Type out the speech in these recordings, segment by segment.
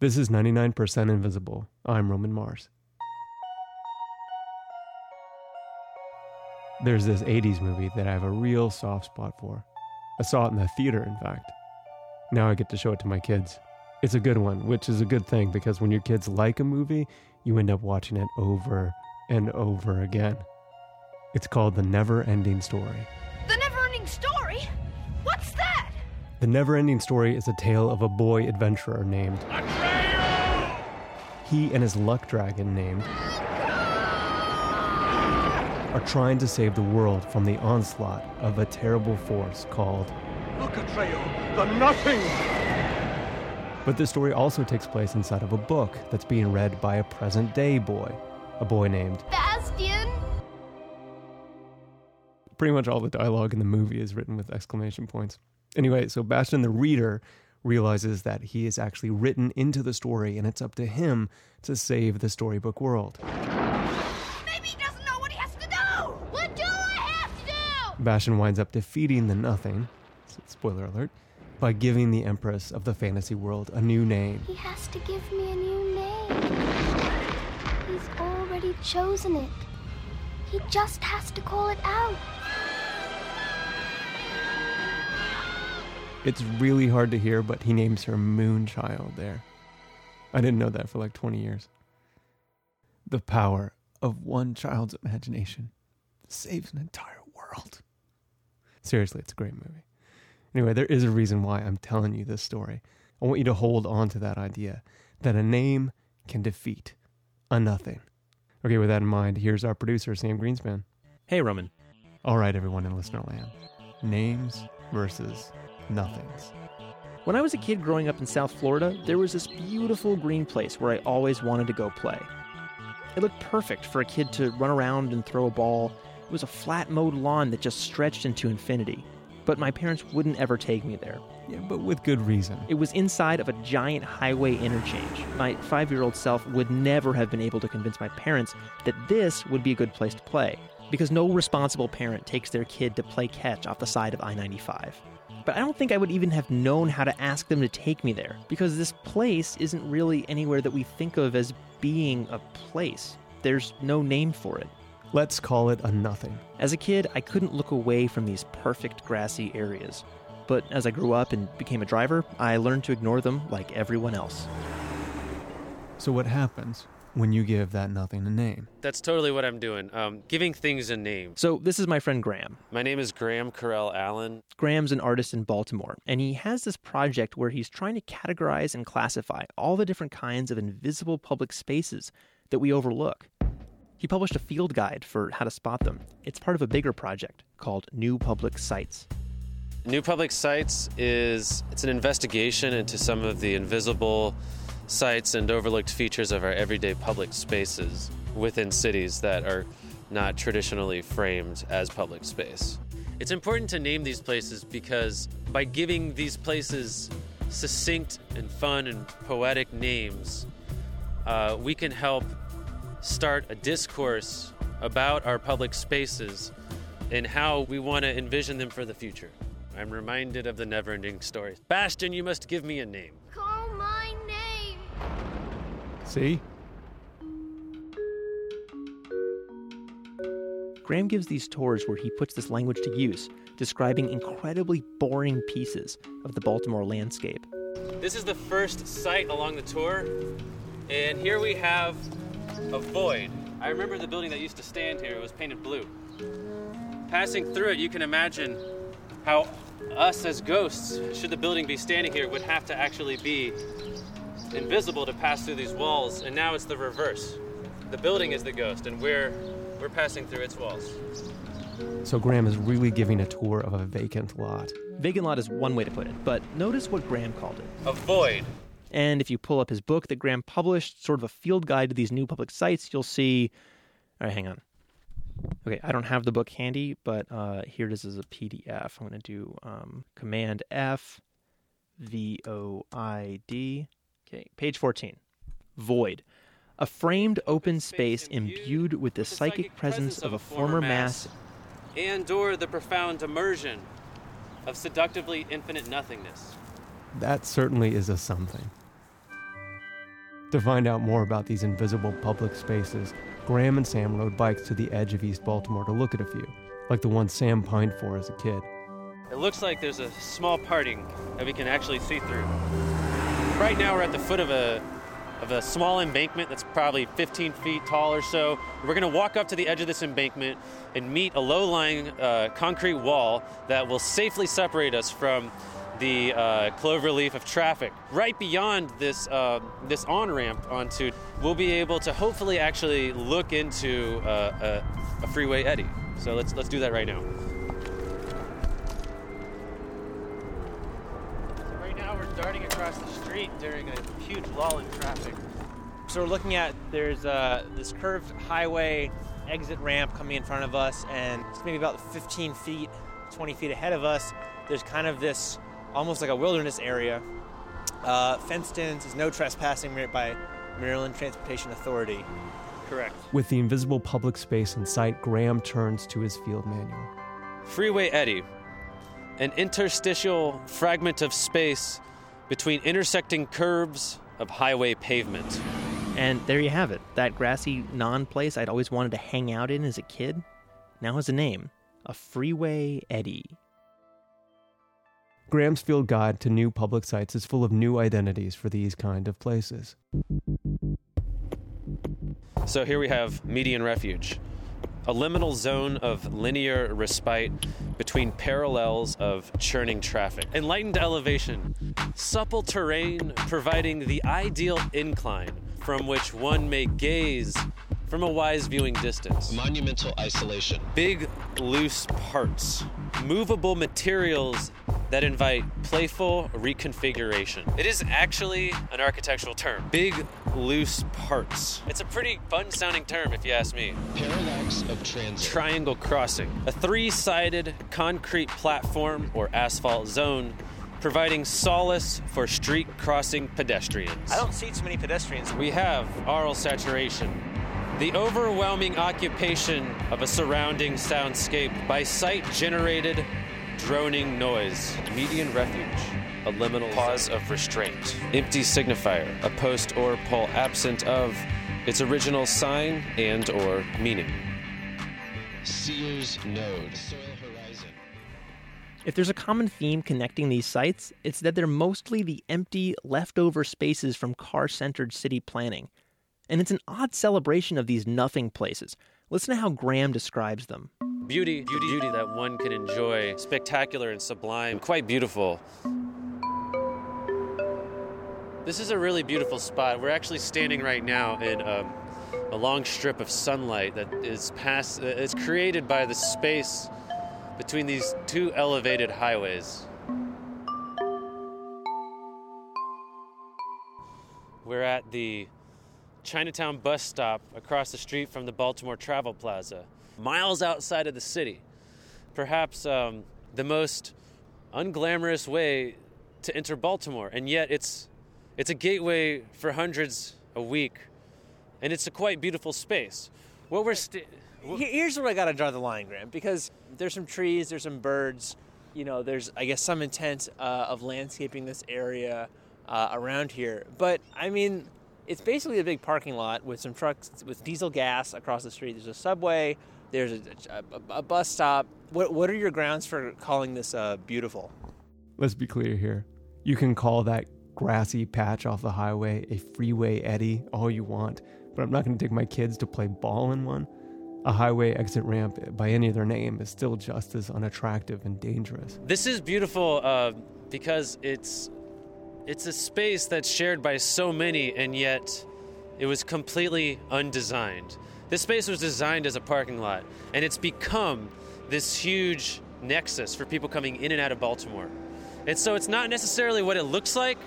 This is 99% Invisible. I'm Roman Mars. There's this 80s movie that I have a real soft spot for. I saw it in the theater, in fact. Now I get to show it to my kids. It's a good one, which is a good thing because when your kids like a movie, you end up watching it over and over again. It's called The Never Ending Story. The never ending story? What's that? The Never Ending Story is a tale of a boy adventurer named he and his luck dragon named are trying to save the world from the onslaught of a terrible force called Look, Atreyu, the nothing! But this story also takes place inside of a book that's being read by a present day boy, a boy named. Bastian? Pretty much all the dialogue in the movie is written with exclamation points. Anyway, so Bastian the reader realizes that he is actually written into the story and it's up to him to save the storybook world. Maybe he doesn't know what he has to do! What do I have to do? Bastian winds up defeating the Nothing, spoiler alert, by giving the Empress of the fantasy world a new name. He has to give me a new name. He's already chosen it. He just has to call it out. It's really hard to hear, but he names her Moonchild there. I didn't know that for like 20 years. The power of one child's imagination saves an entire world. Seriously, it's a great movie. Anyway, there is a reason why I'm telling you this story. I want you to hold on to that idea that a name can defeat a nothing. Okay, with that in mind, here's our producer, Sam Greenspan. Hey, Roman. All right, everyone in listener land. Names versus nothings. When I was a kid growing up in South Florida, there was this beautiful green place where I always wanted to go play. It looked perfect for a kid to run around and throw a ball. It was a flat mowed lawn that just stretched into infinity. But my parents wouldn't ever take me there. Yeah, but with good reason. It was inside of a giant highway interchange. My five year old self would never have been able to convince my parents that this would be a good place to play, because no responsible parent takes their kid to play catch off the side of I 95 but I don't think I would even have known how to ask them to take me there because this place isn't really anywhere that we think of as being a place. There's no name for it. Let's call it a nothing. As a kid, I couldn't look away from these perfect grassy areas. But as I grew up and became a driver, I learned to ignore them like everyone else. So, what happens when you give that nothing a name? That's totally what I'm doing. Um, giving things a name. So, this is my friend Graham. My name is Graham Coreil-Allen. Graham's an artist in Baltimore, and he has this project where he's trying to categorize and classify all the different kinds of invisible public spaces that we overlook. He published a field guide for how to spot them. It's part of a bigger project called New Public Sites. New Public Sites is it's an investigation into some of the invisible sites and overlooked features of our everyday public spaces within cities that are not traditionally framed as public space. It's important to name these places because by giving these places succinct and fun and poetic names, uh, we can help start a discourse about our public spaces and how we want to envision them for the future. I'm reminded of the never ending story. Bastian, you must give me a name. Call my name. See? Graham gives these tours where he puts this language to use, describing incredibly boring pieces of the Baltimore landscape. This is the first site along the tour, and here we have a void. I remember the building that used to stand here, it was painted blue. Passing through it, you can imagine how us as ghosts, should the building be standing here, would have to actually be invisible to pass through these walls, and now it's the reverse. The building is the ghost, and we're we're passing through its walls. So Graham is really giving a tour of a vacant lot. Vacant lot is one way to put it, but notice what Graham called it. A void. And if you pull up his book that Graham published, sort of a field guide to these new public sites, you'll see. All right, hang on. Okay, I don't have the book handy, but uh, here it is as a PDF. I'm going to do um, Command F, V O I D. Okay, page 14. Void. A framed open space imbued with the psychic presence of a former mass and or the profound immersion of seductively infinite nothingness. That certainly is a something. To find out more about these invisible public spaces, Graham and Sam rode bikes to the edge of East Baltimore to look at a few, like the one Sam pined for as a kid. It looks like there's a small parting that we can actually see through. Right now, we're at the foot of a of a small embankment that's probably 15 feet tall or so. We're going to walk up to the edge of this embankment and meet a low-lying uh, concrete wall that will safely separate us from the uh, clover leaf of traffic. Right beyond this uh, this on ramp onto, we'll be able to hopefully actually look into uh, a, a freeway eddy. So let's let's do that right now. Darting across the street during a huge lull in traffic. So we're looking at there's uh, this curved highway exit ramp coming in front of us, and it's maybe about 15 feet, 20 feet ahead of us. There's kind of this almost like a wilderness area. Uh, fenced in, says no trespassing by Maryland Transportation Authority. Correct. With the invisible public space in sight, Graham turns to his field manual. Freeway eddy, an interstitial fragment of space between intersecting curves of highway pavement. And there you have it. That grassy non place I'd always wanted to hang out in as a kid now has a name a freeway eddy. Graham's field guide to new public sites is full of new identities for these kind of places. So here we have median refuge, a liminal zone of linear respite between parallels of churning traffic. Enlightened elevation, supple terrain providing the ideal incline from which one may gaze from a wise viewing distance. Monumental isolation. Big, loose parts. Movable materials that invite playful reconfiguration. It is actually an architectural term. Big, loose parts. It's a pretty fun sounding term, if you ask me. Parallax of transit. Triangle crossing. A three sided concrete platform or asphalt zone providing solace for street crossing pedestrians. I don't see too many pedestrians. We have aural saturation, the overwhelming occupation of a surrounding soundscape by site generated droning noise. Median refuge, a liminal pause of restraint. Empty signifier, a post or pole absent of its original sign and or meaning. Sears node. Soil horizon. If there's a common theme connecting these sites, it's that they're mostly the empty, leftover spaces from car centered city planning. And it's an odd celebration of these nothing places. Listen to how Graham describes them. Beauty, beauty, beauty that one can enjoy, spectacular and sublime, quite beautiful. This is a really beautiful spot. We're actually standing right now in um, a long strip of sunlight that is past, uh, is created by the space between these two elevated highways. We're at the Chinatown bus stop across the street from the Baltimore Travel Plaza, miles outside of the city. Perhaps um, the most unglamorous way to enter Baltimore, and yet it's it's a gateway for hundreds a week, and it's a quite beautiful space. What we're st- Here's where I gotta draw the line, Graham, because there's some trees, there's some birds, you know, there's I guess some intent uh, of landscaping this area uh, around here, but I mean, it's basically a big parking lot with some trucks with diesel gas across the street. There's a subway, there's a, a, a bus stop. What what are your grounds for calling this uh, beautiful? Let's be clear here. You can call that grassy patch off the highway a freeway eddy all you want, but I'm not going to take my kids to play ball in one. A highway exit ramp, by any other name, is still just as unattractive and dangerous. This is beautiful uh, because it's it's a space that's shared by so many, and yet it was completely undesigned. This space was designed as a parking lot, and it's become this huge nexus for people coming in and out of Baltimore. And so it's not necessarily what it looks like,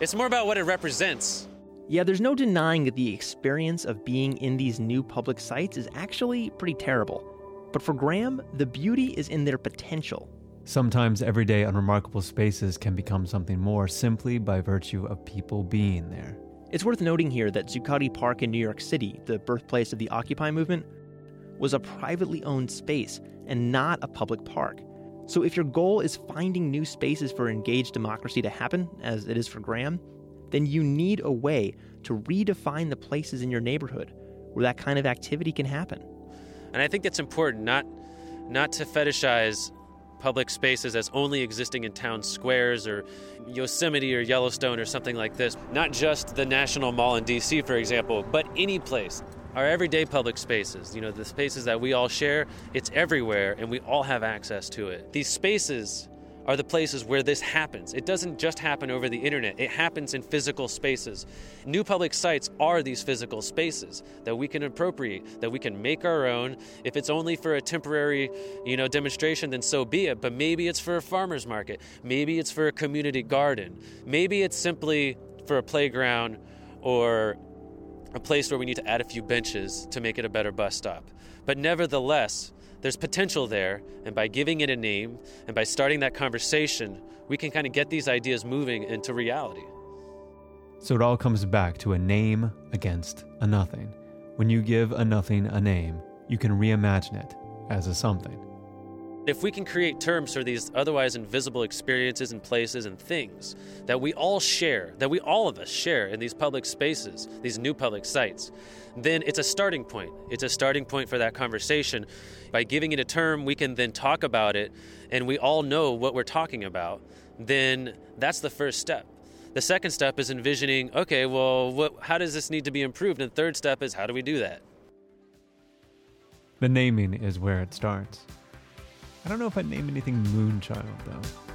it's more about what it represents. Yeah, there's no denying that the experience of being in these new public sites is actually pretty terrible. But for Graham, the beauty is in their potential. Sometimes everyday unremarkable spaces can become something more simply by virtue of people being there. It's worth noting here that Zuccotti Park in New York City, the birthplace of the Occupy movement, was a privately owned space and not a public park. So if your goal is finding new spaces for engaged democracy to happen, as it is for Graham, then you need a way to redefine the places in your neighborhood where that kind of activity can happen. And I think it's important not not to fetishize public spaces as only existing in town squares or Yosemite or Yellowstone or something like this. Not just the National Mall in DC, for example, but any place. Our everyday public spaces, you know, the spaces that we all share, it's everywhere and we all have access to it. These spaces are the places where this happens. It doesn't just happen over the internet, it happens in physical spaces. New public sites are these physical spaces that we can appropriate, that we can make our own. If it's only for a temporary, you know, demonstration, then so be it. But maybe it's for a farmer's market, maybe it's for a community garden, maybe it's simply for a playground or a place where we need to add a few benches to make it a better bus stop. But nevertheless, there's potential there, and by giving it a name and by starting that conversation, we can kind of get these ideas moving into reality. So it all comes back to a name against a nothing. When you give a nothing a name, you can reimagine it as a something. If we can create terms for these otherwise invisible experiences and places and things that we all share, that we all of us share in these public spaces, these new public sites, then it's a starting point. It's a starting point for that conversation. By giving it a term, we can then talk about it and we all know what we're talking about. Then that's the first step. The second step is envisioning, okay, well, what, how does this need to be improved? And the third step is, how do we do that? The naming is where it starts. I don't know if I'd name anything Moonchild, though.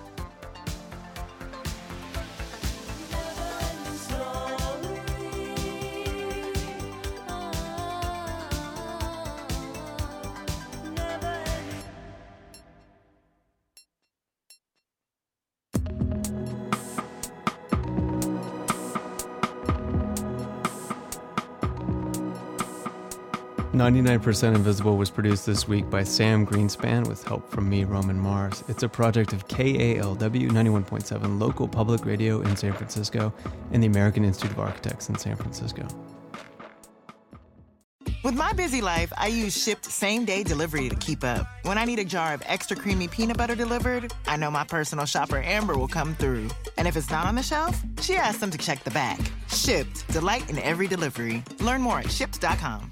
99% Invisible was produced this week by Sam Greenspan with help from me, Roman Mars. It's a project of KALW 91.7 local public radio in San Francisco and the American Institute of Architects in San Francisco. With my busy life, I use Shipt same day delivery to keep up. When I need a jar of extra creamy peanut butter delivered, I know my personal shopper Amber will come through. And if it's not on the shelf, she asks them to check the back. Shipt, delight in every delivery. Learn more at shipt.com.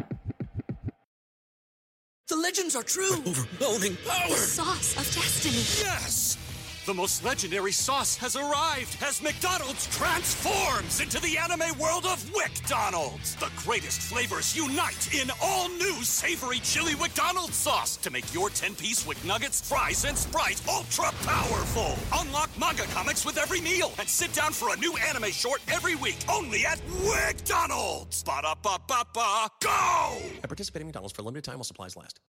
The legends are true. Overwhelming power! The sauce of destiny. Yes! The most legendary sauce has arrived as McDonald's transforms into the anime world of WickDonald's. The greatest flavors unite in all new savory chili McDonald's sauce to make your 10-piece Wick Nuggets, fries, and Sprite ultra powerful. Unlock manga comics with every meal and sit down for a new anime short every week only at McDonald's. Ba-da-ba-ba-ba, go! At participating McDonald's for a limited time while supplies last.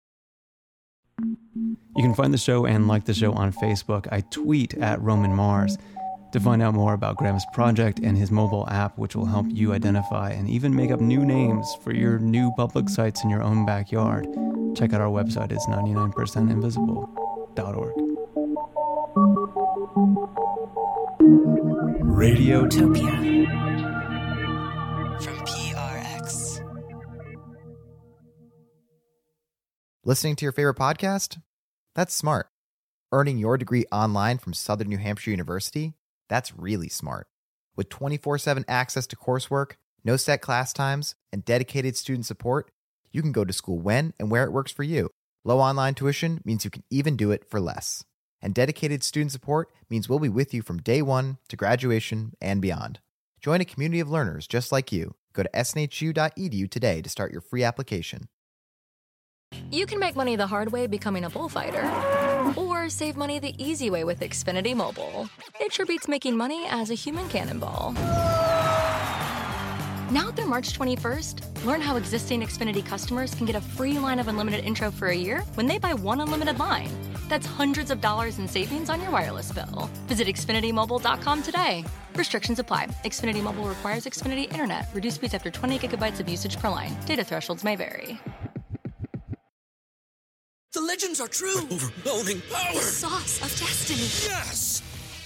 You can find the show and like the show on Facebook. I tweet at Roman Mars. To find out more about Graham's project and his mobile app, which will help you identify and even make up new names for your new public sites in your own backyard, check out our website. It's 99percentinvisible.org. Radiotopia. From PRX. Listening to your favorite podcast? That's smart. Earning your degree online from Southern New Hampshire University? That's really smart. With 24 7 access to coursework, no set class times, and dedicated student support, you can go to school when and where it works for you. Low online tuition means you can even do it for less. And dedicated student support means we'll be with you from day one to graduation and beyond. Join a community of learners just like you. Go to snhu.edu today to start your free application. You can make money the hard way becoming a bullfighter, or save money the easy way with Xfinity Mobile. It sure beats making money as a human cannonball. Now through March 21st, learn how existing Xfinity customers can get a free line of unlimited intro for a year when they buy one unlimited line. That's hundreds of dollars in savings on your wireless bill. Visit XfinityMobile.com today. Restrictions apply. Xfinity Mobile requires Xfinity Internet. Reduced speeds after 20 gigabytes of usage per line. Data thresholds may vary. The legends are true. Overwhelming power! The sauce of destiny. Yes!